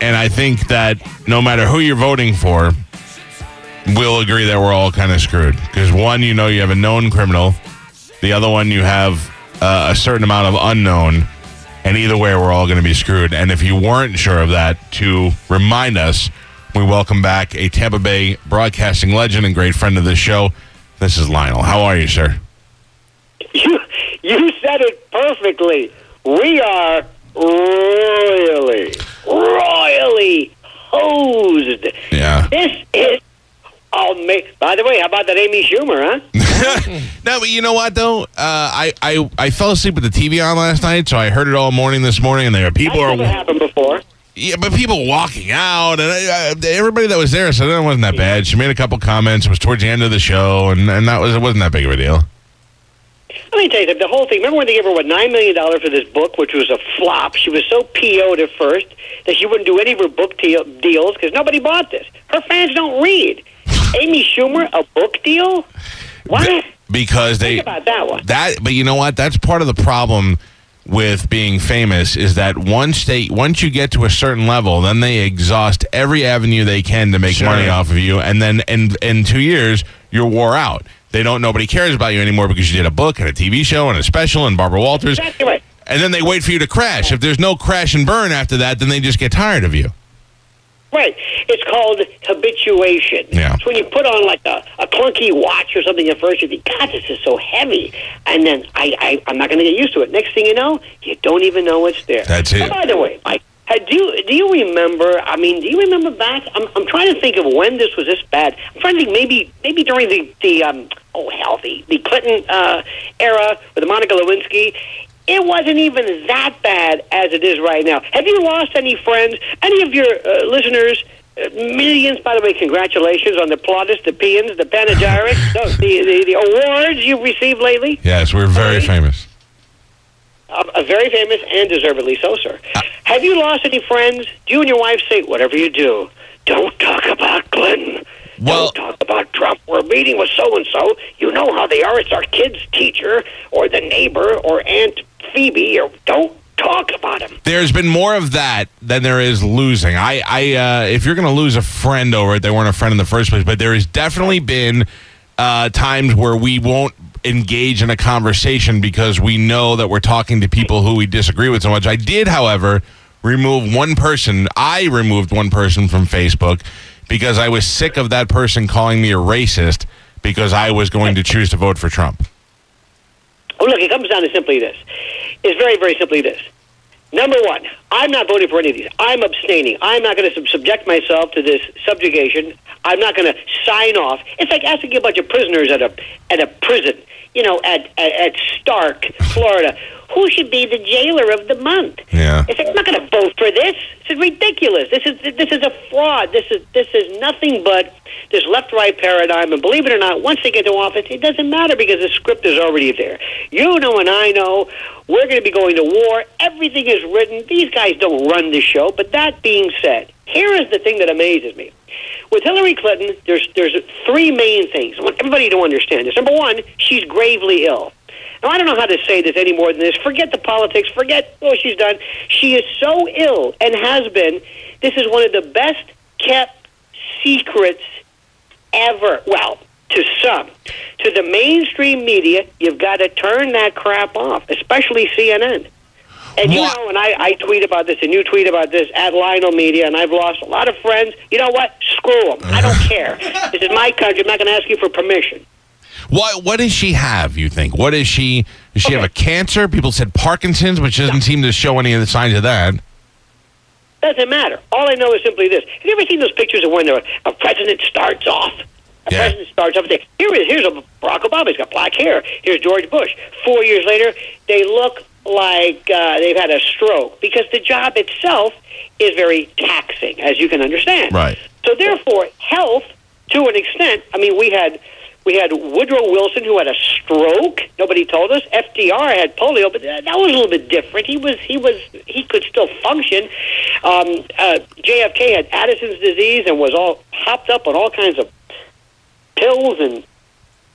and I think that no matter who you're voting for, we'll agree that we're all kind of screwed. Because one, you know, you have a known criminal. The other one, you have uh, a certain amount of unknown. And either way, we're all going to be screwed. And if you weren't sure of that, to remind us, we welcome back a Tampa Bay broadcasting legend and great friend of the show. This is Lionel. How are you, sir? You, you said it perfectly. We are royally, royally hosed. Yeah. This is. Ma- by the way, how about that Amy Schumer, huh? no, but you know what though? Uh, I, I I fell asleep with the TV on last night, so I heard it all morning this morning, and there people That's are never happened before. yeah, but people walking out, and I, I, everybody that was there said it wasn't that bad. She made a couple comments. It was towards the end of the show, and, and that was it wasn't that big of a deal. Let me tell you, the whole thing. Remember when they gave her what nine million dollars for this book, which was a flop? She was so PO'd at first that she wouldn't do any of her book deal, deals because nobody bought this. Her fans don't read. Amy Schumer, a book deal? What? because they Think about that one. that but you know what that's part of the problem with being famous is that once they once you get to a certain level then they exhaust every avenue they can to make Sure. money off of you and then in in 2 years you're wore out they don't nobody cares about you anymore because you did a book and a TV show and a special and Barbara Walters Exactly right. and then they wait for you to crash if there's no crash and burn after that then they just get tired of you Right. It's called habituation. Yeah. It's when you put on like a, a clunky watch or something at first, you think, God, this is so heavy. And then I, I, I'm not going to get used to it. Next thing you know, you don't even know it's there. That's it. Oh, by the way, Mike, uh, do you, do you remember, I mean, do you remember back, I'm, I'm trying to think of when this was this bad. I'm trying to think maybe maybe during the, the um, oh, hell, the, the Clinton uh, era with Monica Lewinsky. It wasn't even that bad as it is right now. Have you lost any friends? Any of your uh, listeners? Uh, millions, by the way, congratulations on the plaudits, the paeans, the panegyrics, no, the, the, the awards you've received lately. yes we're very Okay. famous Uh, very famous and deservedly so, sir. Have you lost any friends? Do you and your wife say, whatever you do, don't talk about Clinton. Well- don't talk about Trump. We're meeting with so and so. You know how they are. It's our kid's teacher or the neighbor or Aunt Phoebe. Or don't talk about him. there's been more of that than there is losing. I, I, uh, if you're going to lose a friend over it, they weren't a friend in the first place. But there has definitely been uh, times where we won't engage in a conversation because we know that we're talking to people who we disagree with so much. I did, however, remove one person. I removed one person from Facebook because I was sick of that person calling me a racist because I was going to choose to vote for Trump. Oh, look, it comes down to simply this. It's very, very simply this. Number one, I'm not voting for any of these. I'm abstaining. I'm not going to sub- subject myself to this subjugation. I'm not going to sign off. It's like asking a bunch of prisoners at a at a prison, you know, at at, at Starke, Florida, who should be the jailer of the month. Yeah. It's like, I'm not going to vote for this. This is ridiculous. This is this is a fraud. This is this is nothing but this left-right paradigm. And believe it or not, once they get to office, it doesn't matter because the script is already there. You know, and I know we're going to be going to war. Everything is written. These guys don't run the show. But that being said, here is the thing that amazes me. With Hillary Clinton, there's there's three main things. I want everybody to understand this. Number one, she's gravely ill. Now, I don't know how to say this any more than this. Forget the politics. Forget what she's done. She is so ill and has been. This is one of the best kept secrets ever. Well, to some. To the mainstream media, you've got to turn that crap off, especially CNN. And you What? know, and I, I tweet about this, and you tweet about this at Lionel Media, and I've lost a lot of friends. You know what? Screw them. I don't care. This is my country. I'm not going to ask you for permission. What what does she have? You think? What is she? Does she have a cancer? People said Parkinson's, which doesn't seem to show any of the signs of that. Doesn't matter. All I know is simply this. Have you ever seen those pictures of when a, a president starts off? A Yeah. president starts off and say, here is here's a Barack Obama. He's got black hair. Here's George Bush. Four years later, they look like uh, they've had a stroke because the job itself is very taxing, as you can understand. Right. So therefore, health, to an extent, I mean, we had we had Woodrow Wilson who had a stroke. Nobody told us. FDR had polio, but that was a little bit different. He was he was he could still function. Um, uh, JFK had Addison's disease and was all hopped up on all kinds of pills and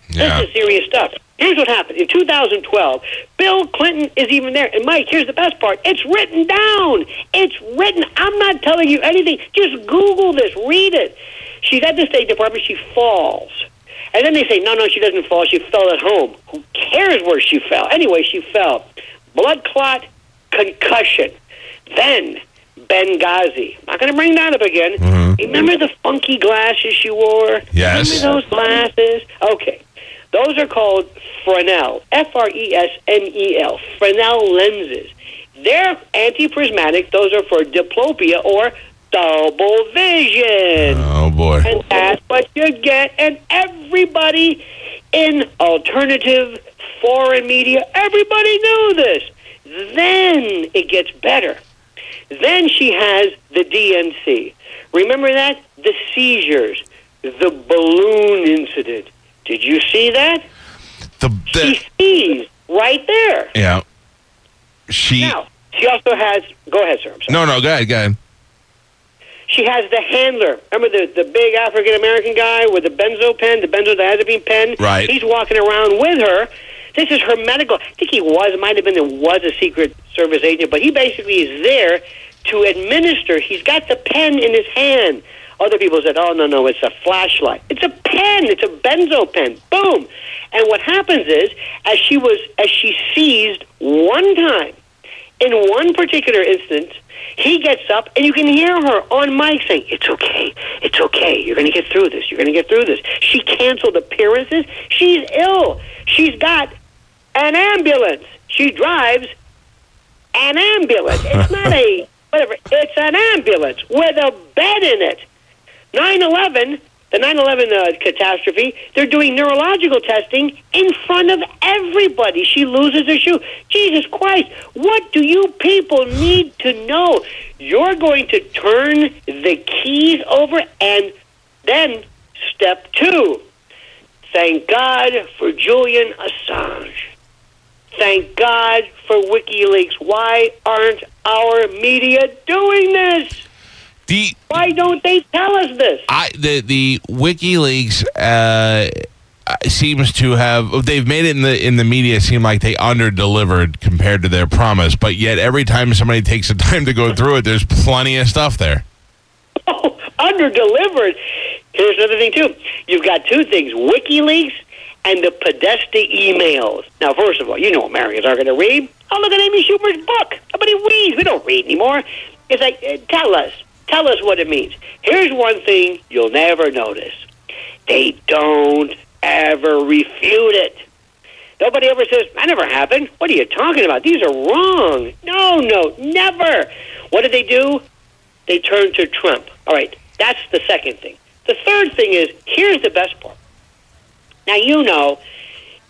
Yeah. this is serious stuff. Here's what happened. In 2012, Bill Clinton is even there. And Mike, here's the best part. It's written down. It's written. I'm not telling you anything. Just Google this. Read it. She's at the State Department. She falls. And then they say, no, no, she doesn't fall. She fell at home. Who cares where she fell? Anyway, she fell. Blood clot, concussion. Then Benghazi. I'm not going to bring that up again. Mm-hmm. Remember the funky glasses she wore? Yes. Remember those glasses? Okay. Those are called Fresnel. F R E S N E L. Fresnel lenses. They're anti-prismatic. Those are for diplopia or double vision. Oh boy. And that's what you get. And everybody in alternative foreign media, everybody knew this. Then it gets better. Then she has the DNC. Remember that? The seizures, the balloon incident. Did you see that? The, She the seized right there. yeah. She Now, she also has, go ahead, sir. No no go ahead go ahead. She has the handler. Remember the, the big African American guy with the benzo pen, the benzodiazepine pen? Right. He's walking around with her. This is her medical. I think he was, might have been, it was a Secret Service agent, but he basically is there to administer. He's got the pen in his hand. Other people said, oh, no, no, it's a flashlight. It's a pen. It's a benzo pen. Boom. And what happens is, as she was, as she seized one time, in one particular instance, he gets up and you can hear her on mic saying, It's okay, it's okay, you're going to get through this, you're going to get through this. She canceled appearances. She's ill. She's got an ambulance. She drives an ambulance. It's not a, whatever, it's an ambulance with a bed in it. 9 11, the 9 11 uh, catastrophe, they're doing neurological testing in front of everybody. She loses her shoe. Jesus Christ, what do you people need to know? You're going to turn the keys over, and then step two. Thank God for Julian Assange. Thank God for WikiLeaks. Why aren't our media doing this? The Why don't they tell us this? I the the WikiLeaks uh, seems to have they've made it in the in the media seem like they under delivered compared to their promise, but yet every time somebody takes the time to go through it, there's plenty of stuff there. Oh, under delivered. Here's another thing too. You've got two things: WikiLeaks and the Podesta emails. Now, first of all, you know Americans aren't going to read. Oh, look at Amy Schumer's book. Nobody reads. We don't read anymore. It's like, uh, tell us, tell us what it means. Here's one thing you'll never notice: they don't ever refute it. Nobody ever says, that never happened. What are you talking about? These are wrong. No, no, never. What do they do? They turn to Trump. All right, that's the second thing. The third thing is here's the best part. Now, you know,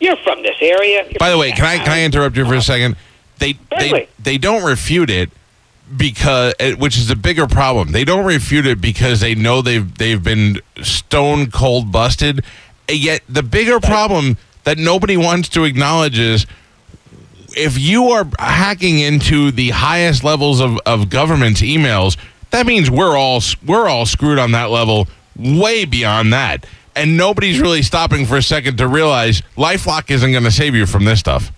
you're from this area. By the way, can I can I interrupt you for a second? They they they don't refute it because which is a bigger problem. They don't refute it because they know they've they've been stone cold busted. And Yet the bigger problem that nobody wants to acknowledge is if you are hacking into the highest levels of, of government's emails, that means we're all we're all screwed on that level, way beyond that. And nobody's really stopping for a second to realize LifeLock isn't going to save you from this stuff.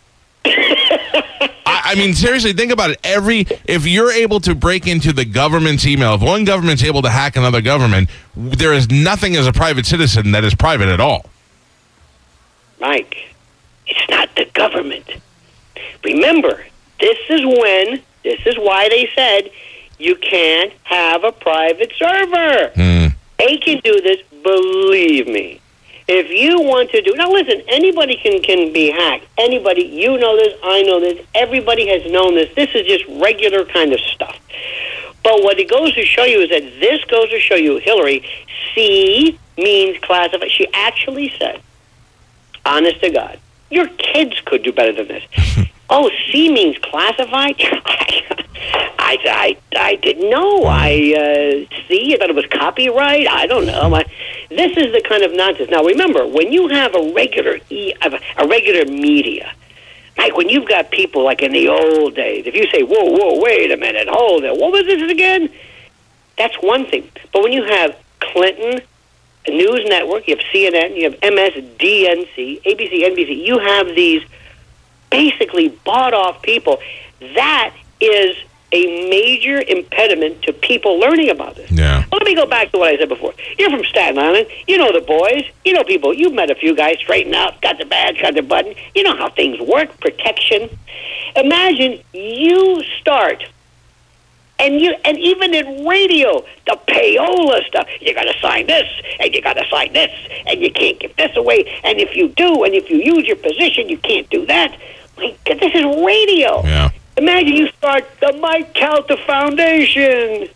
I, mean, seriously, think about it. Every if you're able to break into the government's email, if one government's able to hack another government, there is nothing as a private citizen that is private at all. Mike, it's not the government. Remember, this is when, this is why they said you can't have a private server. Hmm. They can do this, believe me. If you want to do now, listen. Anybody can can be hacked. Anybody, you know this. I know this. Everybody has known this. This is just regular kind of stuff. But what it goes to show you is that this goes to show you, Hillary. C means classified. She actually said, honest to God, your kids could do better than this. Oh, C means classified. I, I, I didn't know. I uh, see. I thought it was copyright. I don't know. I, this is the kind of nonsense. Now, remember, when you have a regular e, a regular media, like when you've got people like in the old days, if you say, "Whoa, whoa, wait a minute, hold it, what was this again?" That's one thing. But when you have Clinton News Network, you have CNN, you have MSDNC, ABC, NBC, you have these basically bought off people. That is a major impediment to people learning about this. Yeah. Well, let me go back to what I said before. You're from Staten Island. You know the boys. You know people. You've met a few guys straightened out, got the badge, got the button. You know how things work, protection. Imagine you start and you and even in radio, the payola stuff. You got to sign this, and you got to sign this, and you can't give this away. And if you do, and if you use your position, you can't do that. My God, this is radio. Yeah. Imagine you start the Mike Calta Foundation.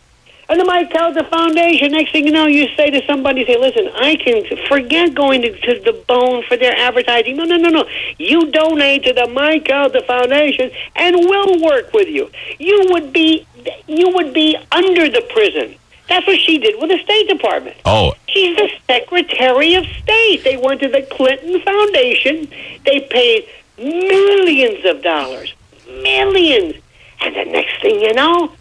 And the Mike Calta Foundation, next thing you know, you say to somebody, say, listen, I can forget going to, to the bone for their advertising. No, no, no, no. You donate to the Mike Calta Foundation and we'll work with you. You would be, you would be under the prison. That's what she did with the State Department. Oh. She's the Secretary of State. They went to the Clinton Foundation. They paid millions of dollars millions. And the next thing you know,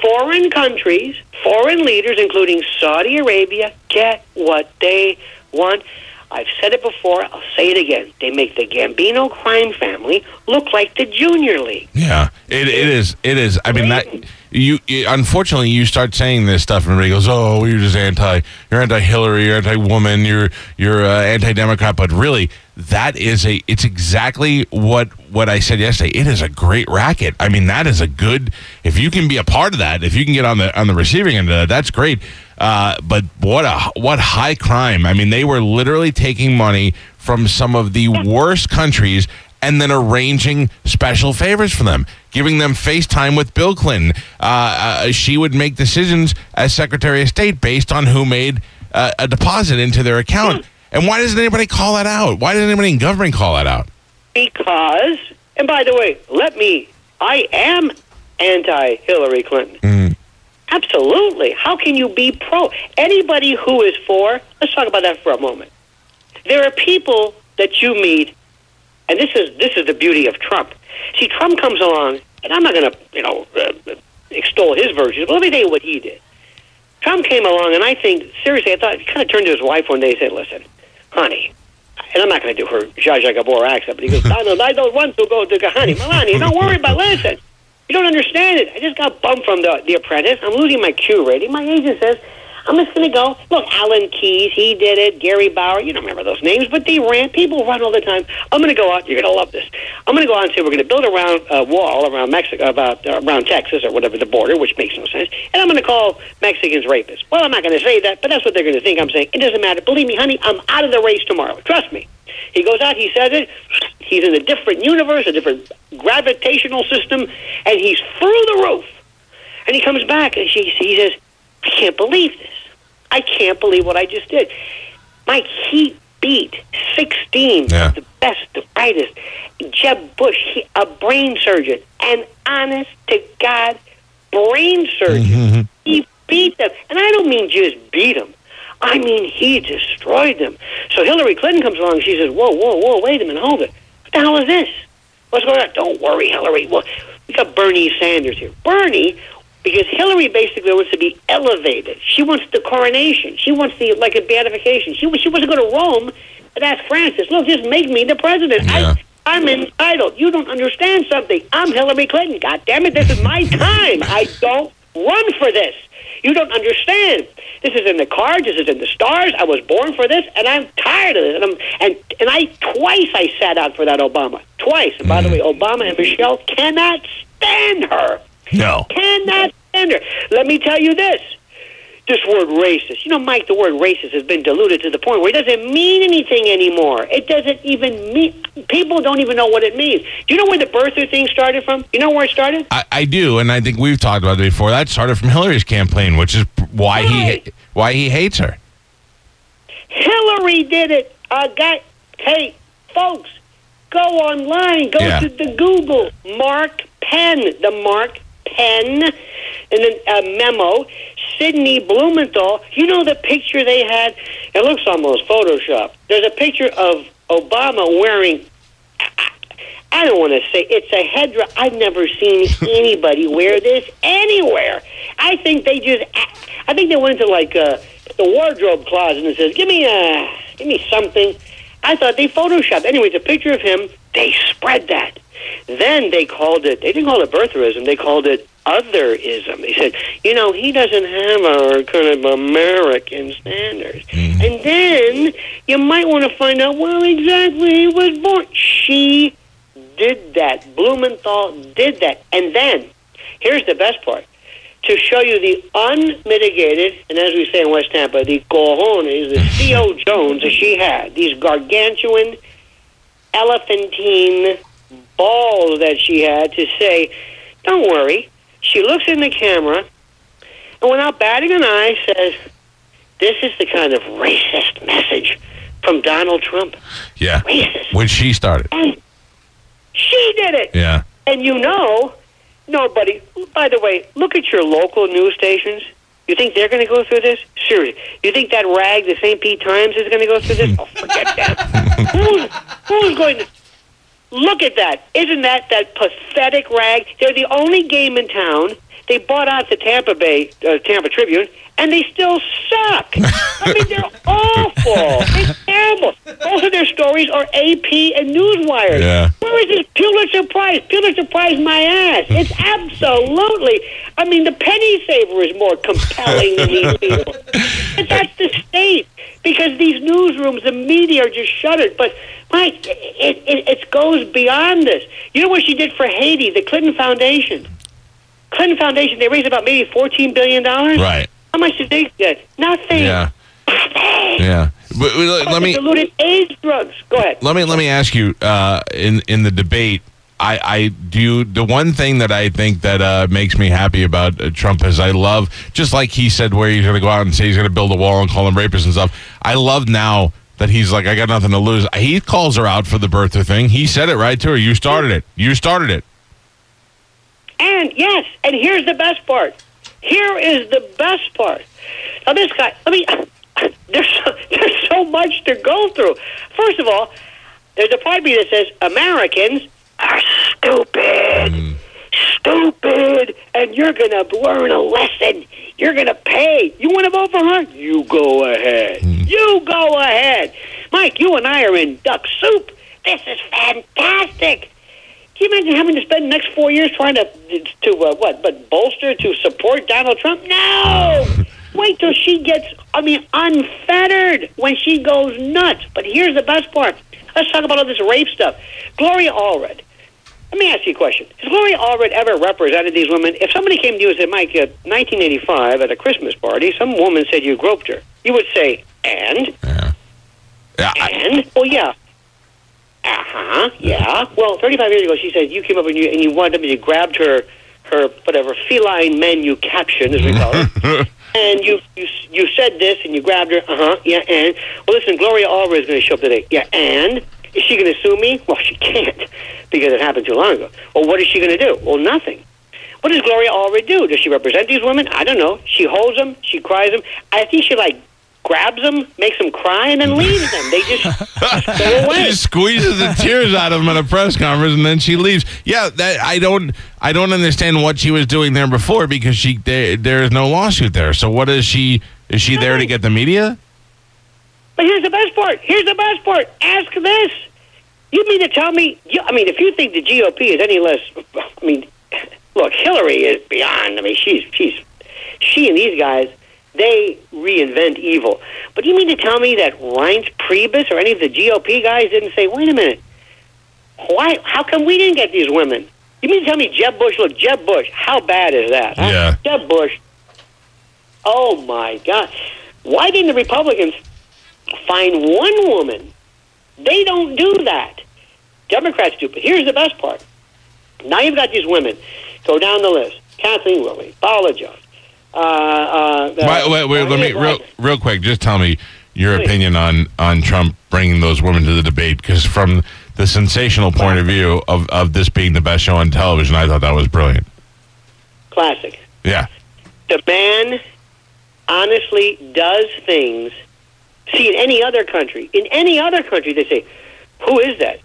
foreign countries, foreign leaders, including Saudi Arabia, get what they want. I've said it before, I'll say it again. They make the Gambino crime family look like the junior league. Yeah, it, it is. It is. I mean, that you, you unfortunately you start saying this stuff and everybody goes, "Oh, you're just anti, you're anti-Hillary, you're anti-woman, you're you're uh, anti-Democrat." But really, that is a. It's exactly what what I said yesterday. It is a great racket. I mean, that is a good. If you can be a part of that, if you can get on the on the receiving end of that, that's great. Uh, but what a what high crime! I mean, they were literally taking money from some of the worst countries and then arranging special favors for them, giving them FaceTime with Bill Clinton. Uh, uh, she would make decisions as Secretary of State based on who made uh, a deposit into their account. And why doesn't anybody call that out? Why doesn't anybody in government call that out? Because, and by the way, let me, I am anti Hillary Clinton. Mm. Absolutely. How can you be pro? Anybody who is for, let's talk about that for a moment. There are people that you meet, and this is this is the beauty of Trump. See, Trump comes along, and I'm not going to, you know, uh, extol his version, but let me tell you what he did. Trump came along, and I think seriously, I thought he kind of turned to his wife one day and said, "Listen, honey." And I'm not going to do her Zsa Zsa Gabor accent, but he goes, Donald, I don't want to go to Kahani. Melania, don't worry about Listen, you don't understand it. I just got bumped from the, the apprentice. I'm losing my Q rating. My agent says, I'm just going to go. Look, Alan Keyes, he did it. Gary Bauer, you don't remember those names, but they ran. People run all the time. I'm going to go out. You're going to love this. I'm going to go out and say we're going to build a round uh, wall around Mexico, about uh, around Texas or whatever the border, which makes no sense. And I'm going to call Mexicans rapists. Well, I'm not going to say that, but that's what they're going to think I'm saying. It doesn't matter. Believe me, honey, I'm out of the race tomorrow. Trust me. He goes out, he says it. He's in a different universe, a different gravitational system, and he's through the roof. And he comes back and she, he says, I can't believe this. I can't believe what I just did. Mike, he beat 16 Yeah. of the best, the brightest. Jeb Bush, he, a brain surgeon, an honest to God brain surgeon. Mm-hmm, mm-hmm. He beat them. And I don't mean just beat them. I mean, he destroyed them. So Hillary Clinton comes along and she says, Whoa, whoa, whoa, wait a minute, hold it. What the hell is this? What's going on? Don't worry, Hillary. Well, we got Bernie Sanders here. Bernie, because Hillary basically wants to be elevated. She wants the coronation. She wants the like a beatification. She she wants to go to Rome and ask Francis, look, just make me the president. Yeah. I, I'm entitled. You don't understand something. I'm Hillary Clinton. God damn it, this is my time. I don't run for this. You don't understand. This is in the cards. This is in the stars. I was born for this, and I'm tired of this. And I'm, and and I twice I sat out for that Obama. Twice. And by the mm. way, Obama and Michelle cannot stand her. No. Cannot Let me tell you this. This word racist. You know, Mike, the word racist has been diluted to the point where it doesn't mean anything anymore. It doesn't even mean. People don't even know what it means. Do you know where the birther thing started from? You know where it started? I, I do, and I think we've talked about it before. That started from Hillary's campaign, which is why Right. he why he hates her. Hillary did it. I got, Hey, folks, Go online. Go Yeah. to the Google. Mark Penn. The Mark Penn. And then a memo. Sidney Blumenthal. You know the picture they had? It looks almost Photoshop. There's a picture of Obama wearing. I don't want to say it's a headdress. I've never seen anybody wear this anywhere. I think they just. I think they went into like uh, the wardrobe closet and says, "Give me a, give me something." I thought they photoshopped. Anyway, it's a picture of him. They spread that. Then they called it. They didn't call it birtherism. They called it otherism. They said, you know, he doesn't have our kind of American standards. Mm-hmm. And then you might want to find out where exactly he was born. She did that. Blumenthal did that. And then, here's the best part. To show you the unmitigated, and as we say in West Tampa, the cojones, the C.O. Jones that she had, these gargantuan, elephantine balls that she had to say, don't worry. She looks in the camera and without batting an eye says, this is the kind of racist message from Donald Trump. Yeah. Racist. When she started. And she did it. Yeah. And you know, nobody, by the way, look at your local news stations. You think they're going to go through this? Seriously. You think that rag, the St. Pete Times, is going to go through this? oh, forget that. who's, who's going to. Look at that. Isn't that that pathetic rag? They're the only game in town. They bought out the Tampa Bay, uh, Tampa Tribune, and they still suck. I mean, they're awful. They're terrible. Both of their stories are AP and Newswire. Yeah. Where is this Pulitzer Prize? Pulitzer Prize, my ass. It's absolutely. I mean, the penny saver is more compelling than these people. But that's the state because these newsrooms, the media are just shuttered. But Mike, it, it, it goes beyond this. You know what she did for Haiti? The Clinton Foundation. Clinton Foundation. They raised about maybe fourteen billion dollars. Right. How much did they get? Nothing. Yeah. Yeah. But, let- let me diluted AIDS drugs. Go ahead. let me let me ask you uh, in in the debate. I, I do the one thing that I think that uh, makes me happy about uh, Trump is I love just like he said where he's going to go out and say he's going to build a wall and call them rapists and stuff. I love now that he's like I got nothing to lose. He calls her out for the birther thing. He said it right to her. You started it. You started it. And yes, and here's the best part. Here is the best part. Now this guy, I mean, there's so, there's so much to go through. First of all, there's a part of me that says Americans are stupid, stupid, and you're gonna learn a lesson. You're gonna pay. You want to vote for her? You go ahead. You go ahead, Mike. You and I are in duck soup. This is fantastic. Can you imagine having to spend the next four years trying to to uh, what? But bolster to support Donald Trump? No. Wait till she gets. I mean, unfettered when she goes nuts. But here's the best part. Let's talk about all this rape stuff. Gloria Allred. Let me ask you a question. Has Gloria Allred ever represented these women? If somebody came to you and said, Mike, uh, 1985 at a Christmas party, some woman said you groped her, you would say, and? Yeah. Yeah. I, And? Well, yeah. Uh huh. Yeah. Well, 35 years ago, she said you came up and you and you wanted and you grabbed her, her whatever feline menu caption as we call it, and you you you said this and you grabbed her. Uh huh. Yeah. And well, listen, Gloria Allred is going to show up today. Yeah. And is she going to sue me? Well, she can't because it happened too long ago. Well, what is she going to do? Well, nothing. What does Gloria Allred do? Does she represent these women? I don't know. She holds them. She cries them. I think she like grabs them, makes them cry, and then leaves them. They just go away. She squeezes the tears out of them at a press conference, and then she leaves. Yeah, that I don't, I don't understand what she was doing there before because she there, there is no lawsuit there. So what is she? Is she there to get the media? But here's the best part. Here's the best part. Ask this. You mean to tell me? You, I mean, if you think the GOP is any less, I mean, look, Hillary is beyond. I mean, she's she's she and these guys they reinvent evil. But you mean to tell me that Reince Priebus or any of the GOP guys didn't say, wait a minute, why? How come we didn't get these women? You mean to tell me Jeb Bush? Look, Jeb Bush. How bad is that? huh? Yeah. Jeb Bush. Oh my God! Why didn't the Republicans find one woman? They don't do that. Democrats do. But here's the best part. Now you've got these women. Go down the list. Kathleen Willey, Paula Jones. Uh, uh, wait, wait, wait, let me real, real quick. Just tell me your Please. opinion on on Trump bringing those women to the debate because from the sensational point of view of, of this being the best show on television. I thought that was brilliant. Classic. Yeah. The man honestly does things. See, in any other country, in any other country, they say, "Who is that?"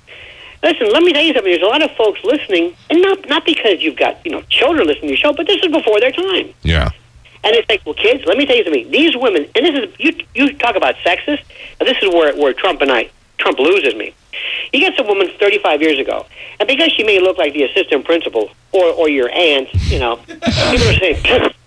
Listen, let me tell you something. There's a lot of folks listening, and not not because you've got you know children listening to your show, but this is before their time. Yeah. And it's like, well, kids, let me tell you something. These women, and this is you. You talk about sexist. And this is where where Trump and I Trump loses me. You get some woman 35 years ago, and because she may look like the assistant principal or or your aunt, you know, people are saying.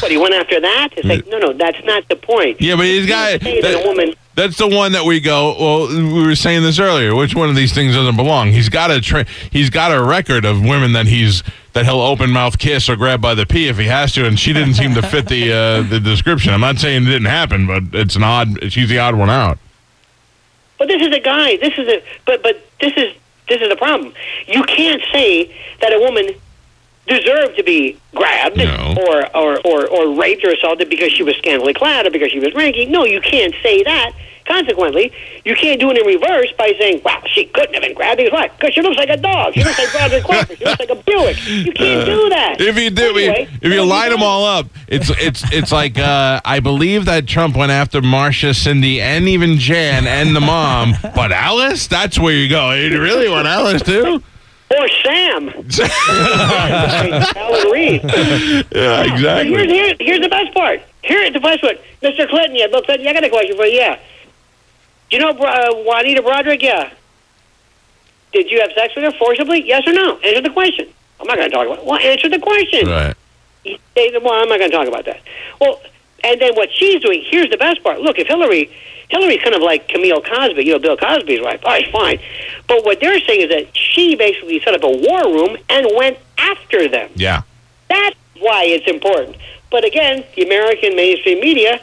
What he went after that? It's like no, no, that's not the point. Yeah, but he's got that- a woman. That's the one that we go. Well, we were saying this earlier. Which one of these things doesn't belong? He's got a tra- he's got a record of women that he's that he'll open mouth kiss or grab by the pee if he has to, and she didn't seem to fit the uh, the description. I'm not saying it didn't happen, but it's an odd. She's the odd one out. But this is a guy. This is a. But but this is this is a problem. You can't say that a woman deserved to be grabbed No. or, or or or raped or assaulted because she was scantily clad or because she was drinking. No, you can't say that. Consequently, you can't do it in reverse by saying, "Well, she couldn't have been grabbed." Because why? Because she looks like a dog. She looks like Bradley Cooper. She looks like a Buick. You can't do that. If you do, Anyway, if you line them all up, it's it's it's like uh, I believe that Trump went after Marcia, Cindy, and even Jan and the mom, but Alice, that's where you go. He really want Alice too? Or Sam, Alan Reed. Yeah, But here's, here's, here's the best part. Here's the best part. Mr. Clinton, yeah, Bill Clinton, I got a question for you. Yeah. Do you know uh, Juanita Broaddrick? Yeah. Did you have sex with her forcibly? Yes or no? Answer the question. I'm not going to talk about it. Well, answer the question. Right. He- They, well, I'm not going to talk about that. Well, and then what she's doing, here's the best part. Look, if Hillary, Hillary's kind of like Camille Cosby, you know, Bill Cosby's wife. All right, fine. But what they're saying is that she basically set up a war room and went after them. Yeah. That's why it's important. But again, the American mainstream media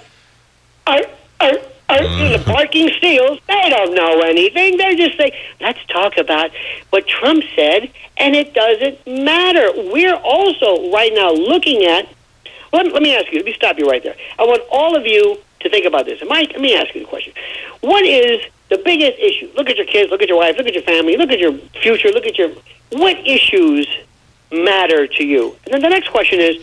are are are mm. the barking seals. They don't know anything. They're just saying, "Let's talk about what Trump said," and it doesn't matter. We're also right now looking at. Let, let me ask you. Let me stop you right there. I want all of you to think about this. And Mike, let me ask you the question: What is the biggest issue? Look at your kids. Look at your wife. Look at your family. Look at your future. Look at your what issues matter to you? And then the next question is,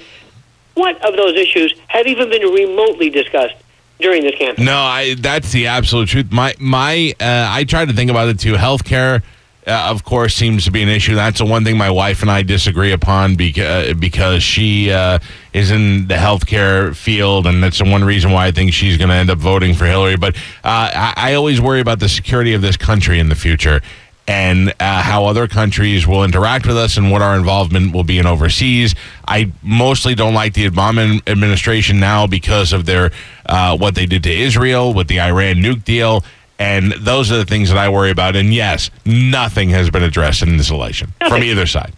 what of those issues have even been remotely discussed during this campaign? No, I that's the absolute truth. My my uh, I tried to think about it too. Healthcare, uh, of course, seems to be an issue. That's the one thing my wife and I disagree upon because because she uh, is in the healthcare field, and that's the one reason why I think she's going to end up voting for Hillary. But uh, I, I always worry about the security of this country in the future. And uh, how other countries will interact with us and what our involvement will be in overseas. I mostly don't like the Obama administration now because of their uh, what they did to Israel with the Iran nuke deal, and those are the things that I worry about. And yes, nothing has been addressed in this election from either side.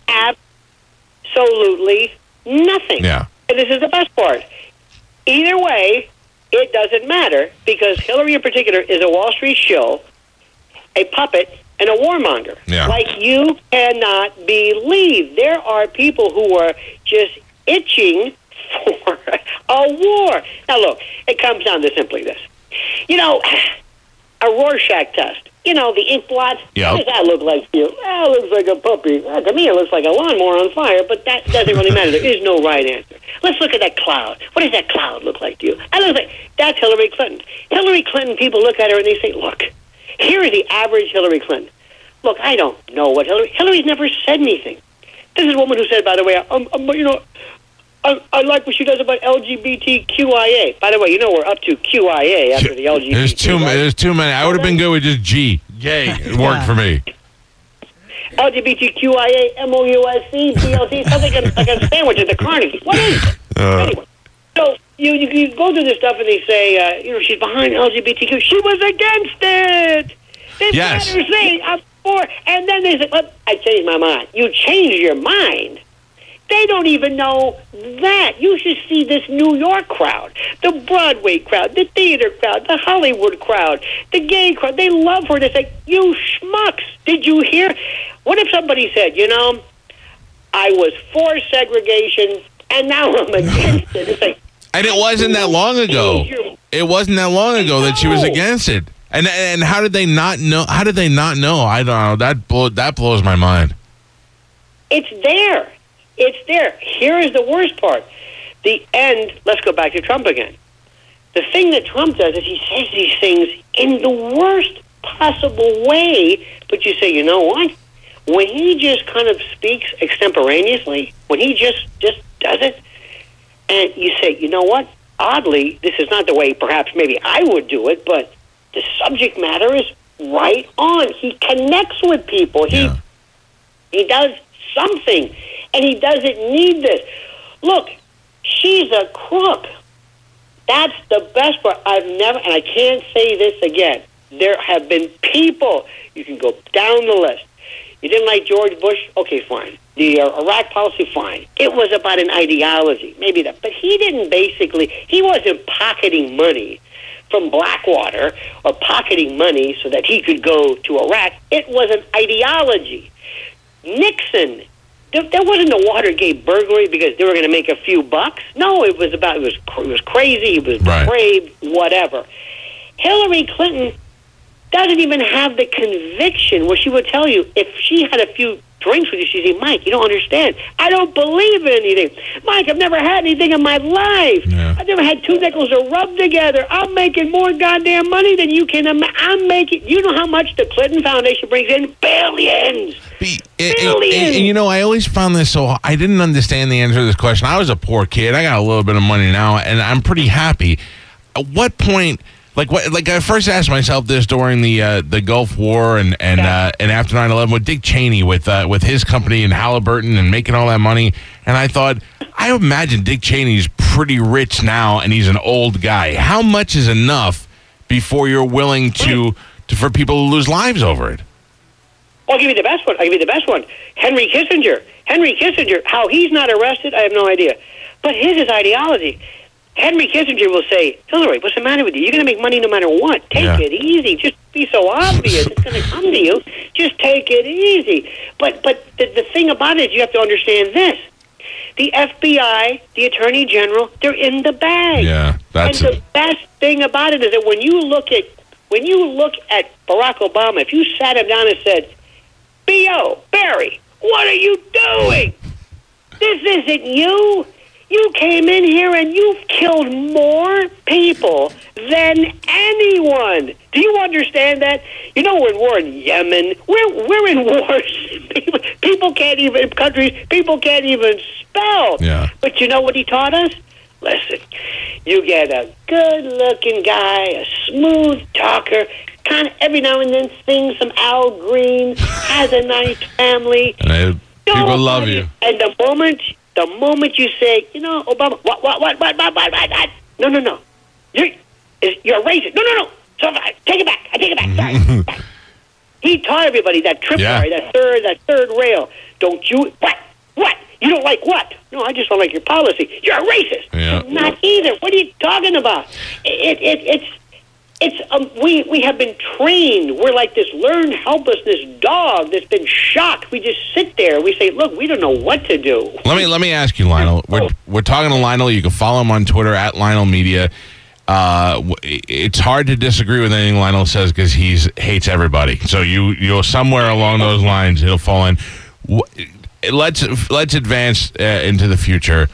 Absolutely nothing. Yeah. And this is the best part. Either way, it doesn't matter because Hillary, in particular, is a Wall Street shill, a puppet, and a warmonger. Yeah. Like you cannot believe there are people who are just itching for a war. Now, look, it comes down to simply this. You know, a Rorschach test. You know, the ink blot. Yep. What does that look like to you? Well, it looks like a puppy. Well, to me, it looks like a lawnmower on fire, but that doesn't really matter. There is no right answer. Let's look at that cloud. What does that cloud look like to you? I look like that's Hillary Clinton. Hillary Clinton, people look at her and they say, look, here is the average Hillary Clinton. Look, I don't know what Hillary. Hillary's never said anything. This is a woman who said, by the way, um, um, you know, I, I like what she does about LGBTQIA. By the way, you know we're up to QIA after the LGBT. There's too right? many. There's too many. I would have been good with just G. Yay, it worked for me. LGBTQIA, MOUSC, PLC, something like a, like a sandwich at the Carnegie. What is it? Uh. anyway, so you, you you go through this stuff and they say, uh, you know, she's behind LGBTQ. She was against it. They Yes. let her say, I'm for, and then they say, well, I changed my mind. You changed your mind. They don't even know that. You should see this New York crowd, the Broadway crowd, the theater crowd, the Hollywood crowd, the gay crowd. They love her. They say, You schmucks, did you hear? What if somebody said, You know, I was for segregation and now I'm against it? It's like, And it wasn't that long ago. It wasn't that long ago that she was against it. And and how did they not know? How did they not know? I don't know. That blow, that blows my mind. It's there. It's there. Here is the worst part. The end. Let's go back to Trump again. The thing that Trump does is he says these things in the worst possible way, but you say, you know what? When he just kind of speaks extemporaneously, when he just just does it, and you say, you know what? Oddly, this is not the way perhaps maybe I would do it, but the subject matter is right on. He connects with people. He Yeah. he does something, and he doesn't need this. Look, she's a crook. That's the best part. I've never, and I can't say this again. There have been people. You can go down the list. You didn't like George Bush? Okay, fine. The uh, Iraq policy, fine. It was about an ideology, maybe that. But he didn't basically. He wasn't pocketing money from Blackwater or pocketing money so that he could go to Iraq. It was an ideology. Nixon, there, there wasn't a Watergate burglary because they were going to make a few bucks. No, it was about it was it was crazy. It was Right. depraved. Whatever. Hillary Clinton doesn't even have the conviction where she would tell you if she had a few drinks with you, she'd say, Mike, you don't understand. I don't believe in anything. Mike, I've never had anything in my life. Yeah. I've never had two nickels to rub together. I'm making more goddamn money than you can imagine. I'm making, you know how much the Clinton Foundation brings in? Billions. Be- and- and- Billions. and, you know, I always found this so I didn't understand the answer to this question. I was a poor kid. I got a little bit of money now, and I'm pretty happy. At what point? Like what? Like I first asked myself this during the uh, the Gulf War and and Yeah. uh, and after 9/11 with Dick Cheney with uh, with his company and Halliburton and making all that money, and I thought I imagine Dick Cheney's pretty rich now, and he's an old guy. How much is enough before you're willing to, to for people to lose lives over it? I'll give you the best one. I'll give you the best one. Henry Kissinger. Henry Kissinger, how he's not arrested, I have no idea. But his is ideology. Henry Kissinger will say, Hillary, what's the matter with you? You're going to make money no matter what. Take Yeah. it easy. Just be so obvious. it's going to come to you. Just take it easy. But but the, the thing about it is you have to understand this. The FBI, the Attorney General, they're in the bag. Yeah, that's and the it. best thing about it is that when you look at when you look at Barack Obama, if you sat him down and said, "B.O. Barry, what are you doing? This isn't you. You came in here and you've killed more people than anyone. Do you understand that? You know we're in war in Yemen. We're we're in wars. People, people can't even countries. People can't even spell. Yeah. But you know what he taught us? Listen, you get a good-looking guy, a smooth talker, kind of every now and then sings some Al Green, has a nice family. And I- people love you. And the moment, the moment you say, you know, Obama, what, what, what, what, what, what, what, what? No, no, no. You're, you're a racist. No, no, no. So I take it back. I take it back. Sorry. he taught everybody that trip, Yeah. that third, that third rail. Don't you? What? What? You don't like what? No, I just don't like your policy. You're a racist. Yeah. Not either. What are you talking about? It, it, it's it's um, we we have been trained. We're like this learned helplessness dog that's been shocked. We just sit there. We say, "Look, we don't know what to do." Let me let me ask you, Lionel. We're we're talking to Lionel. You can follow him on Twitter at Lionel Media. Uh, it's hard to disagree with anything Lionel says because he's hates everybody. So you you're somewhere along those lines he'll fall in. Let's let's advance uh, into the future.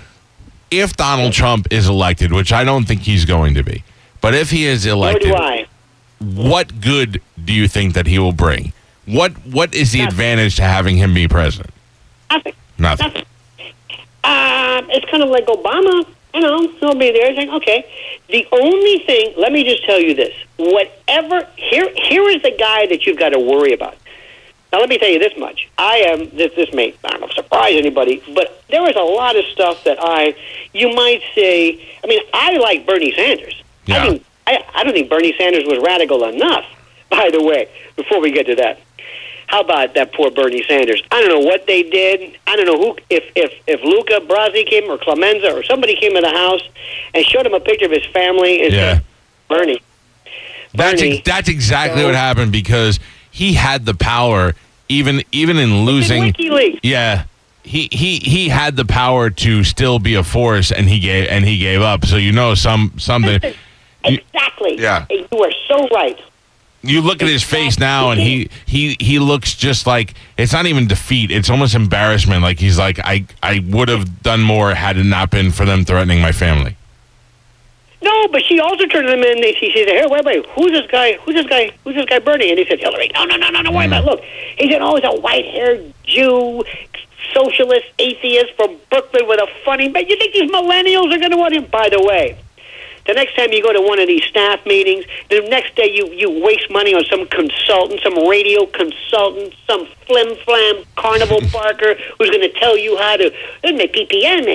If Donald Trump is elected, which I don't think he's going to be, but if he is elected, what good do you think that he will bring? What what is the Nothing. advantage to having him be president? Nothing. Nothing. Nothing. Um, it's kind of like Obama. You know, he'll be there saying, "Okay." The only thing, let me just tell you this: whatever here, here is the guy that you've got to worry about. Now, let me tell you this much: I am this. This may I don't know, surprise anybody, but there is a lot of stuff that I, you might say. I mean, I like Bernie Sanders. Yeah. I think I, I don't think Bernie Sanders was radical enough. By the way, before we get to that, how about that poor Bernie Sanders? I don't know what they did. I don't know who, if if if Luca Brasi came or Clemenza or somebody came to the house and showed him a picture of his family and Yeah. said, "Bernie, That's Bernie. ex- that's exactly So- what happened because he had the power even even in losing. WikiLeaks. Yeah. He, he he had the power to still be a force and he gave and he gave up. So you know some something exactly. Yeah. You are so right. You look at his face now, and he he he looks just like it's not even defeat. It's almost embarrassment. Like he's like, I I would have done more had it not been for them threatening my family. No, but she also turned to him and she said, "Hey, wait, wait, who's this guy? Who's this guy? Who's this guy, Bernie?" And he said, "Hillary." No, no, no, no, no. Worry about. it. Look, he said, "Oh, he's a white-haired Jew, socialist, atheist from Brooklyn with a funny." But you think these millennials are going to want him? By the way, the next time you go to one of these staff meetings, the next day you, you waste money on some consultant, some radio consultant, some flim flam carnival barker who's going to tell you how to make eh? PPM.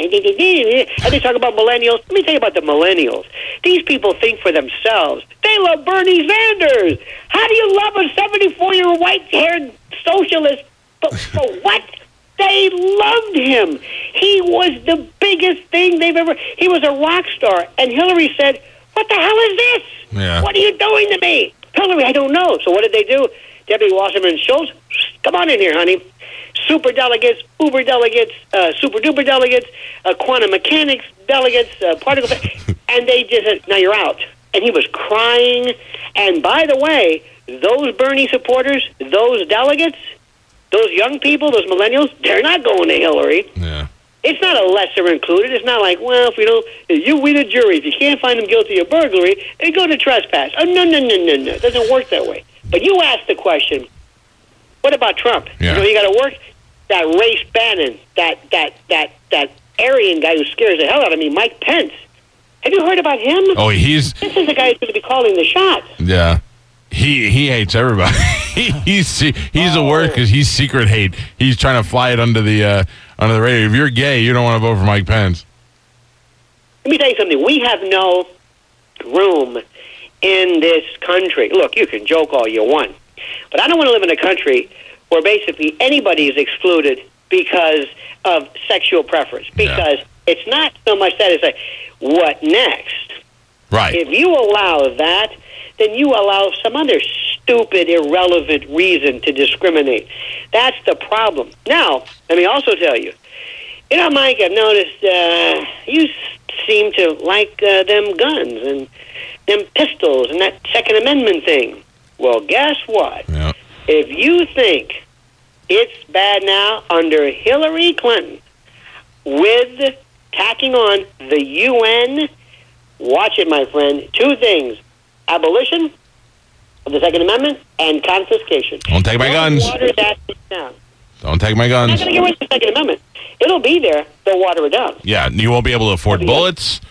And they talk about millennials. Let me tell you about the millennials. These people think for themselves. They love Bernie Sanders. How do you love a 74 year old white haired socialist? For, for what? They loved him. He was the biggest thing they've ever. He was a rock star. And Hillary said, "What the hell is this? Yeah. What are you doing to me?" Hillary, I don't know. So what did they do? Debbie Wasserman Schultz, come on in here, honey. Super delegates, Uber delegates, uh, super duper delegates, uh, quantum mechanics delegates, uh, particle, and they just said, "Now you're out." And he was crying. And by the way, those Bernie supporters, those delegates, those young people, those millennials, they're not going to Hillary. Yeah. It's not a lesser included. It's not like, well, if we don't, you we the jury. If you can't find them guilty of burglary, they go to trespass. Oh no, no, no, no, no. It doesn't work that way. But you asked the question. What about Trump? Yeah. You know, you got to work that race Bannon, that that that that Aryan guy who scares the hell out of me, Mike Pence. Have you heard about him? Oh, he's This is the guy who's going to be calling the shots. yeah. He he hates everybody. he, he's he's the worst because he's secret hate. He's trying to fly it under the uh, under the radar. If you're gay, you don't want to vote for Mike Pence. Let me tell you something. We have no room in this country. Look, you can joke all you want, but I don't want to live in a country where basically anybody is excluded because of sexual preference. Because it's not so much that it's like, what next? Right. If you allow that, then you allow some other stupid, irrelevant reason to discriminate. That's the problem. Now, let me also tell you, you know, Mike, I've noticed uh, you seem to like uh, them guns and them pistols and that Second Amendment thing. Well, guess what? yeah. If you think it's bad now under Hillary Clinton with tacking on the UN, watch it, my friend. Two things abolition of the Second Amendment and confiscation. Don't take my Don't guns. Water that down. Don't take my They're not guns. going to get rid of the Second Amendment. It'll be there. They'll water it down. Yeah, you won't be able to afford bullets.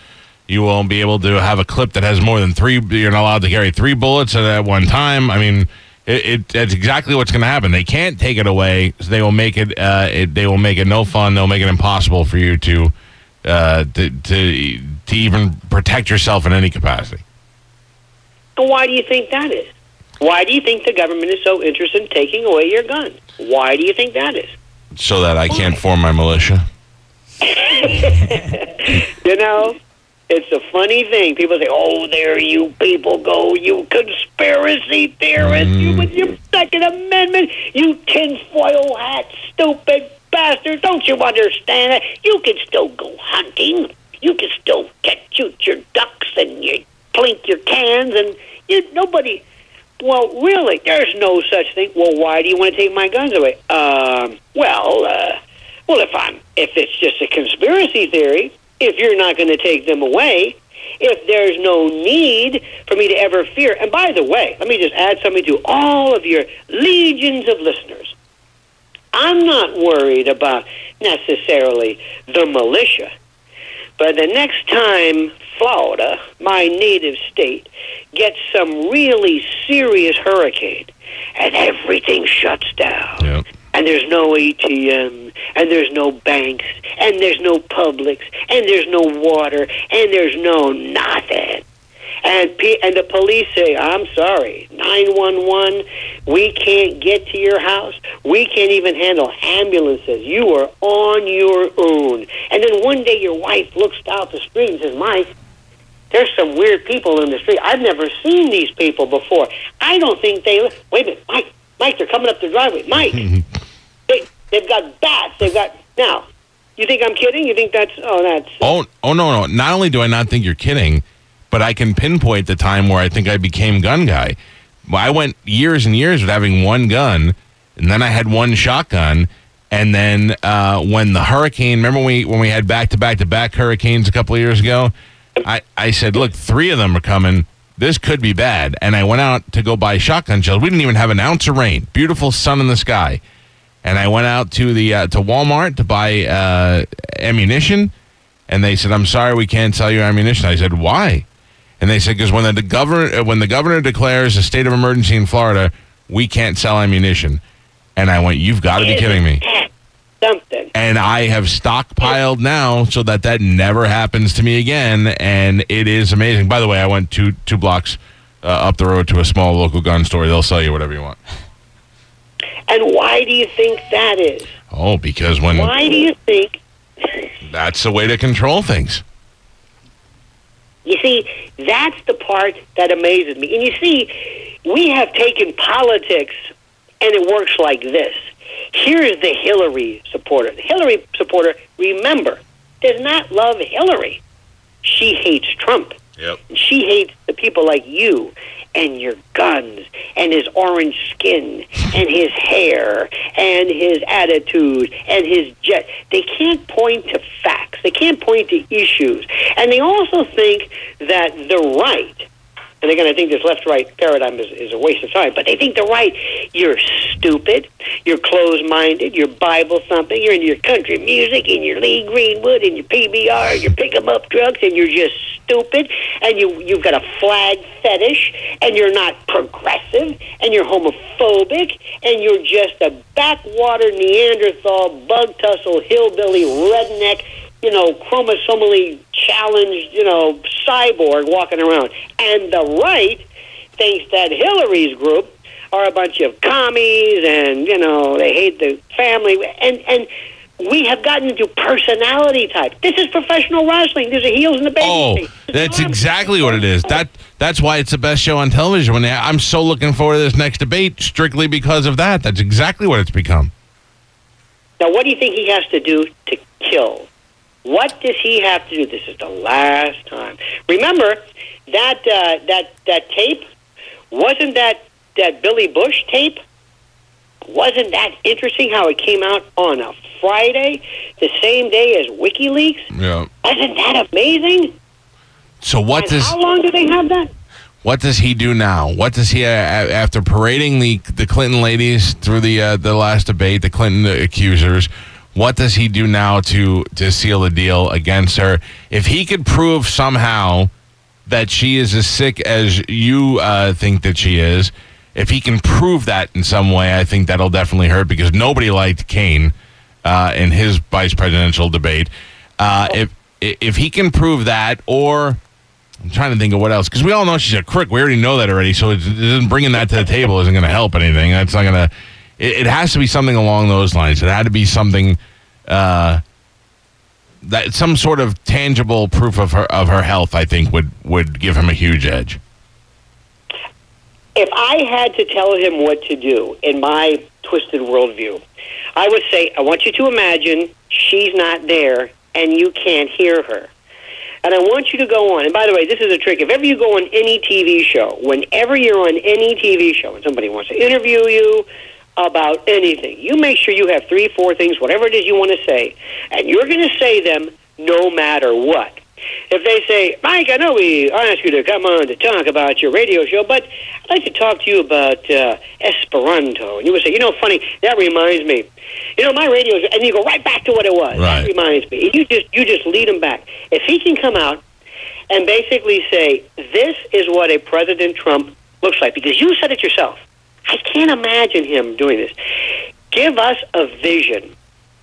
You won't be able to have a clip that has more than three. You're not allowed to carry three bullets at one time. I mean, it, it that's exactly what's going to happen. They can't take it away. So they will make it, uh, it. They will make it no fun. They'll make it impossible for you to, uh, to to to even protect yourself in any capacity. And why do you think that is? Why do you think the government is so interested in taking away your gun? Why do you think that is? So that I can't form my militia. You know, it's a funny thing. People say, "Oh, there you people go, you conspiracy theorists, you with your mm. Second Amendment, you tinfoil hat, stupid bastard! Don't you understand that you can still go hunting, you can still catch shoot your ducks and you clink your cans, and you nobody." Well, really, there's no such thing. Well, why do you want to take my guns away? Um, well, uh, well, if I'm if it's just a conspiracy theory, if you're not going to take them away, if there's no need for me to ever fear. And by the way, let me just add something to all of your legions of listeners. I'm not worried about necessarily the militia, but the next time Florida, my native state, gets some really serious hurricane and everything shuts down Yep. and there's no ATM, and there's no banks, and there's no Publix, and there's no water, and there's no nothing. And pe- and the police say, "I'm sorry, 911, we can't get to your house. We can't even handle ambulances. You are on your own." And then one day your wife looks out the street and says, "Mike, there's some weird people in the street. I've never seen these people before. I don't think they. Wait a minute, Mike. Mike, they're coming up the driveway. Mike, they they've got bats. They've got now. You think I'm kidding? You think that's oh that's Oh, oh no, no. Not only do I not think you're kidding, but I can pinpoint the time where I think I became gun guy. I went years and years with having one gun, and then I had one shotgun. And then uh, when the hurricane, remember when we when we had back to back to back hurricanes a couple of years ago, I, I said, look, three of them are coming. This could be bad. And I went out to go buy shotgun shells. We didn't even have an ounce of rain. Beautiful sun in the sky. And I went out to the uh, to Walmart to buy uh, ammunition. And they said, I'm sorry, we can't sell you ammunition. I said, why? And they said, because when the governor when the governor declares a state of emergency in Florida, we can't sell ammunition. And I went, you've got to be kidding me. Something. And I have stockpiled now so that that never happens to me again. And it is amazing. By the way, I went two two blocks uh, up the road to a small local gun store. They'll sell you whatever you want. And why do you think that is? Oh, because when Why do you think? that's the way to control things. You see, that's the part that amazes me. And you see, we have taken politics, and it works like this. Here's the Hillary supporter. The Hillary supporter, remember, does not love Hillary. She hates Trump. Yep. She hates the people like you and your guns and his orange skin and his hair and his attitude and his jet. They can't point to facts. They can't point to issues. And they also think that the right, and again, I think this left right paradigm is, is a waste of time, but they think the right, you're stupid, you're closed minded, you're Bible thumping, you're into your country music and your Lee Greenwood and your PBR, your pick 'em up trucks, and you're just stupid, and you, you've got a flag fetish, and you're not progressive, and you're homophobic, and you're just a backwater Neanderthal, bug tussle, hillbilly, redneck you know, chromosomally challenged, you know, cyborg walking around. And the right thinks that Hillary's group are a bunch of commies and, you know, they hate the family. And, and we have gotten into personality type. This is professional wrestling. There's a heels and a Oh, baby. that's exactly what it is. That that's why it's the best show on television. When they, I'm so looking forward to this next debate, strictly because of that. That's exactly what it's become. Now, what do you think he has to do to kill? What does he have to do? This is the last time. Remember that uh, that that tape wasn't that that Billy Bush tape. Wasn't that interesting? How it came out on a Friday, the same day as WikiLeaks. Yeah. Wasn't that amazing? So what and does how long do they have that? what does he do now? What does he uh, after parading the the Clinton ladies through the uh, the last debate, the Clinton accusers? What does he do now to to seal the deal against her? If he could prove somehow that she is as sick as you uh, think that she is, if he can prove that in some way, I think that'll definitely hurt because nobody liked Kaine uh, in his vice presidential debate. Uh, if if he can prove that, or I'm trying to think of what else because we all know she's a crook. We already know that already. So bringing that to the table isn't going to help anything. That's not going to. It, it has to be something along those lines. It had to be something uh, that some sort of tangible proof of her of her health. I think would would give him a huge edge. If I had to tell him what to do in my twisted worldview, I would say, I want you to imagine she's not there and you can't hear her. And I want you to go on. And by the way, this is a trick. If ever you go on any TV show, whenever you're on any TV show and somebody wants to interview you about anything, you make sure you have three, four things, whatever it is you want to say, and you're going to say them no matter what. If they say, Mike, I know we asked you to come on to talk about your radio show, but I'd like to talk to you about uh, Esperanto. And you would say, you know, funny, that reminds me. You know, my radio, and you go right back to what it was. Right. That reminds me. You just, you just lead them back. If he can come out and basically say, this is what a President Trump looks like, because you said it yourself. I can't imagine him doing this. Give us a vision.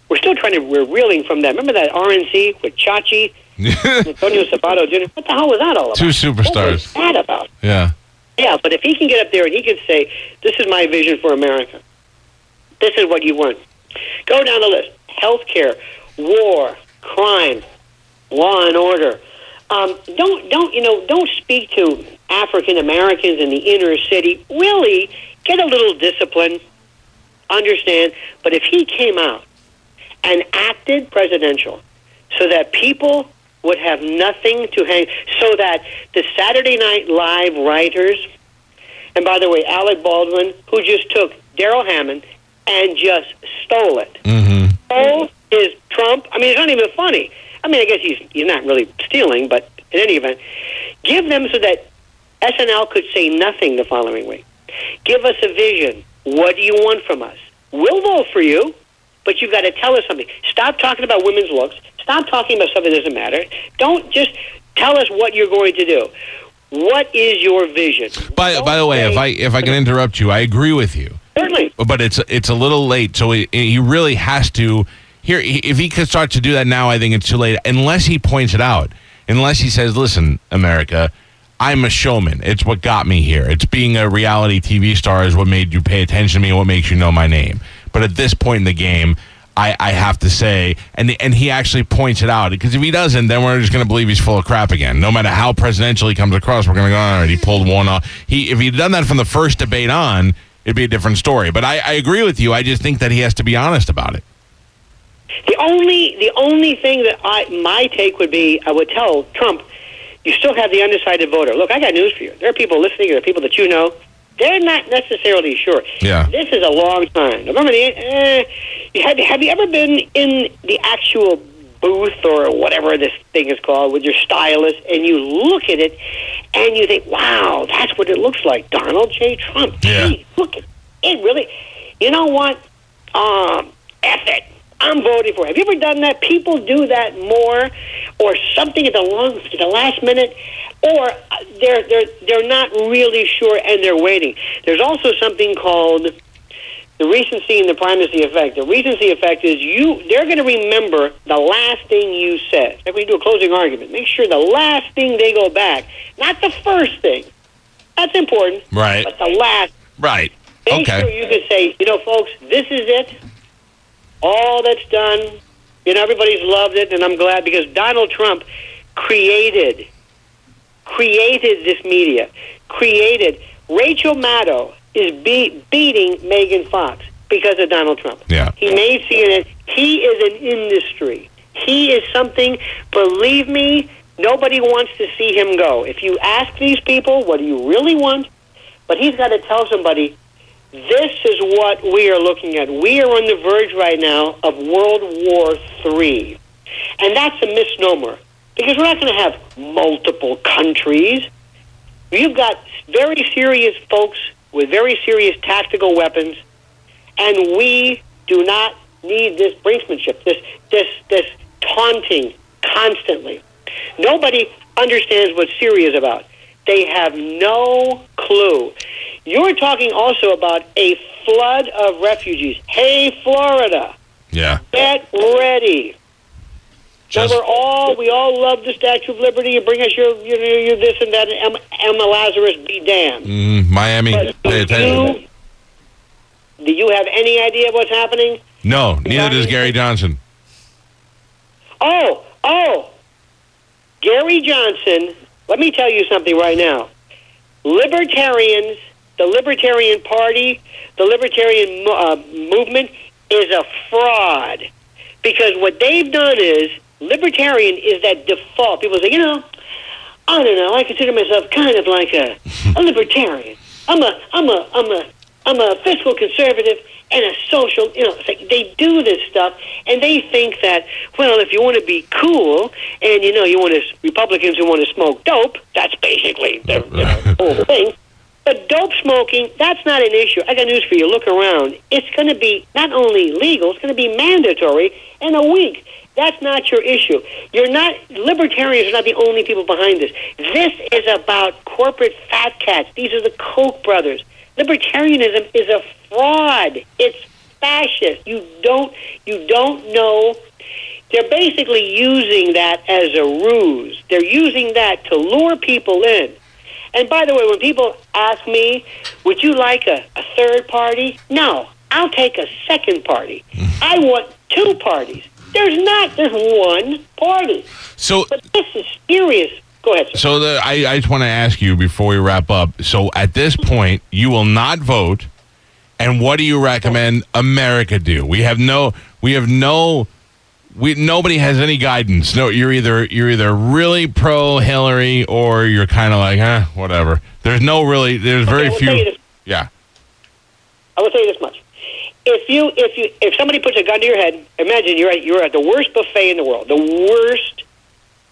We're still trying to, we're reeling from that. Remember that RNC with Chachi, Antonio Sabato Jr.? What the hell was that all about? Two superstars. What was that about? Yeah. Yeah, but if he can get up there and he can say, "This is my vision for America. This is what you want." Go down the list: healthcare, war, crime, law and order. Um, don't don't you know? Don't speak to African Americans in the inner city. Really, get a little discipline. Understand, but if he came out and acted presidential, so that people would have nothing to hang, so that the Saturday Night Live writers And by the way, Alec Baldwin, who just took Darrell Hammond and just stole it. Mm-hmm. Stole is Trump. I mean, it's not even funny. I mean, I guess he's he's not really stealing, but in any event, give them so that SNL could say nothing the following week. Give us a vision. What do you want from us? We'll vote for you, but you've got to tell us something. Stop talking about women's looks. Stop talking about something that doesn't matter. Don't just tell us what you're going to do. What is your vision? By Don't by the way, say- if I if I can interrupt you, I agree with you. certainly but it's it's a little late. So he, he really has to here. If he could start to do that now, I think it's too late. Unless he points it out, unless he says, "Listen, America, I'm a showman. It's what got me here. It's being a reality TV star is what made you pay attention to me. and What makes you know my name." But at this point in the game. I, I have to say, and and he actually points it out because if he doesn't, then we're just going to believe he's full of crap again. No matter how presidential he comes across, we're going to go, right, he pulled one off. He if he'd done that from the first debate on, it'd be a different story. But I, I agree with you. I just think that he has to be honest about it. The only the only thing that I my take would be I would tell Trump, you still have the undecided voter. Look, I got news for you. There are people listening. There are people that you know. They're not necessarily sure. Yeah. This is a long time. Remember the eh, have have you ever been in the actual booth or whatever this thing is called with your stylist and you look at it and you think, wow, that's what it looks like. Donald J. Trump. Yeah. Gee, look at it really. You know what? Um, F it. I'm voting for. Have you ever done that? People do that more, or something at the long, at the last minute, or uh, they're they're they're not really sure and they're waiting. There's also something called the recency and the primacy effect. The recency effect is you they're going to remember the last thing you said. Like when you do a closing argument, make sure the last thing they go back, not the first thing. That's important, Right. but the last Right. Make Okay. sure you can say, you know, folks, this is it. All that's done. You know, everybody's loved it, and I'm glad because Donald Trump created, created this media, created. Rachel Maddow is be- beating Megan Fox because of Donald Trump. Yeah. He made CNN. He is an industry. He is something, believe me, nobody wants to see him go. If you ask these people, what do you really want? But he's got to tell somebody, this is what we are looking at. We are on the verge right now of World War III. And that's a misnomer because we're not going to have multiple countries. You've got very serious folks with very serious tactical weapons, and we do not need this brinksmanship, this this this taunting constantly. Nobody understands what Syria is about. They have no clue. You're talking also about a flood of refugees. Hey, Florida, Yeah. get ready. Just Remember, all we all love the Statue of Liberty and bring us your, your, your, your this and that. And Emma, Emma Lazarus be damned. mm, Miami. But Pay attention. you, do you have any idea what's happening? No, neither does Gary Johnson. Oh, oh, Gary Johnson. Let me tell you something right now. Libertarians, the Libertarian Party, the Libertarian uh, movement is a fraud because what they've done is libertarian is that default. People say, you know, I don't know. I consider myself kind of like a, a libertarian. I'm a, I'm a, I'm a, I'm a fiscal conservative and a social. You know, it's like they do this stuff, and they think that well, if you want to be cool, and you know, you want to Republicans who want to smoke dope. That's basically the you know, whole thing. But dope smoking, that's not an issue. I got news for you. Look around. It's going to be not only legal, it's going to be mandatory in a week. That's not your issue. You're not libertarians are not the only people behind this. This is about corporate fat cats. These are the Koch brothers. Libertarianism is a fraud. It's fascist. You don't you don't know they're basically using that as a ruse. They're using that to lure people in. And by the way, when people ask me, would you like a, a third party? No, I'll take a second party. Hmm. I want two parties. There's not, there's one party. So But this is serious. Go ahead, sir. So the, I, I just want to ask you before we wrap up. So at this point, you will not vote, and what do you recommend America do? We have no we have no we nobody has any guidance. No, you're either you're either really pro Hillary or you're kind of like, eh, whatever. There's no really. There's very I will tell you few. Yeah. I will tell you this much: if you if you if somebody puts a gun to your head, imagine you're at you're at the worst buffet in the world, the worst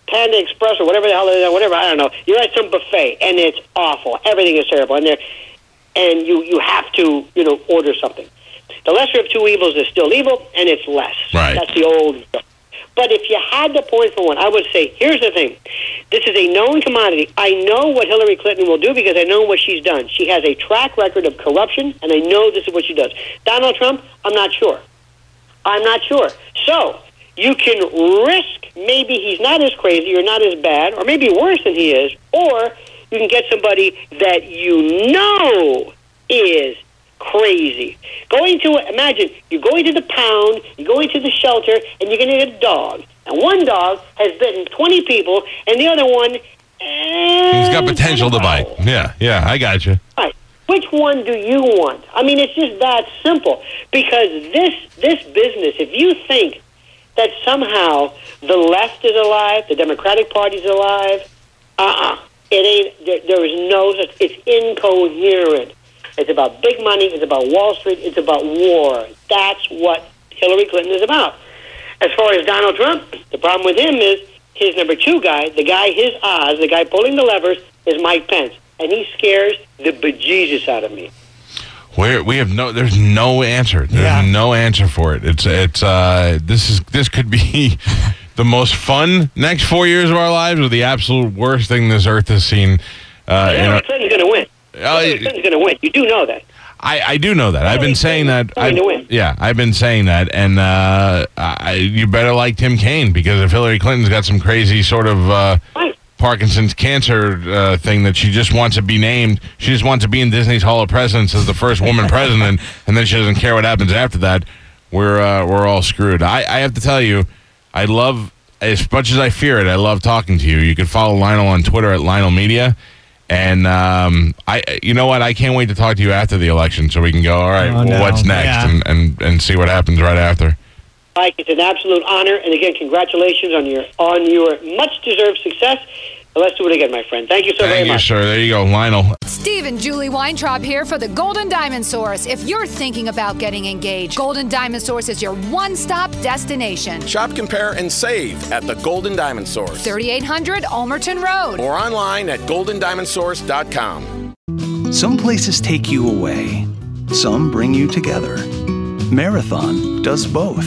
Panda Express or whatever the hell it is, whatever I don't know. You're at some buffet and it's awful. Everything is terrible, and there, and you you have to you know order something. The lesser of two evils is still evil, and it's less. Right. That's the old. But if you had to point for one, I would say, here's the thing. This is a known commodity. I know what Hillary Clinton will do because I know what she's done. She has a track record of corruption, and I know this is what she does. Donald Trump, I'm not sure. I'm not sure. So you can risk maybe he's not as crazy or not as bad, or maybe worse than he is, or you can get somebody that you know is crazy. Going to imagine you're going to the pound, you're going to the shelter, and you're going to get a dog. And one dog has bitten 20 people, and the other one. He's got potential to bite. Yeah, yeah, I got you. Right. Which one do you want? I mean, it's just that simple. Because this this business, if you think that somehow the left is alive, the Democratic Party is alive, uh-uh. It ain't. There, there is no. such- It's incoherent. It's about big money. It's about Wall Street. It's about war. That's what Hillary Clinton is about. As far as Donald Trump, the problem with him is his number two guy, the guy, his Oz, the guy pulling the levers, is Mike Pence, and he scares the bejesus out of me. Where we have no, there's no answer. There's Yeah. no answer for it. It's it's uh this is this could be the most fun next four years of our lives, or the absolute worst thing this earth has seen. Uh, you know, Hillary Clinton's going to win. Oh, Hillary it- Clinton's going to win. You do know that. I, I do know that. I've been saying that. I, to win. yeah, I've been saying that, and uh, I, you better like Tim Kaine because if Hillary Clinton's got some crazy sort of uh, Right. Parkinson's cancer uh, thing that she just wants to be named, she just wants to be in Disney's Hall of Presidents as the first woman president, and then she doesn't care what happens after that. We're uh, we're all screwed. I, I have to tell you, I love as much as I fear it. I love talking to you. You can follow Lionel on Twitter at Lionel Media. And um, I, you know what? I can't wait to talk to you after the election, so we can go. All right, Oh, well, no. what's next, Yeah. and, and and see what happens right after. Mike, it's an absolute honor, and again, congratulations on your on your much deserved success. But let's do it again, my friend. Thank you so very Thank you, much. sir. There you go, Lionel. Steve and Julie Weintraub here for the Golden Diamond Source. If you're thinking about getting engaged, Golden Diamond Source is your one stop destination. Shop, compare, and save at the Golden Diamond Source 3800 Almerton Road. or online at goldendiamondsource.com. Some places take you away, some bring you together. Marathon does both.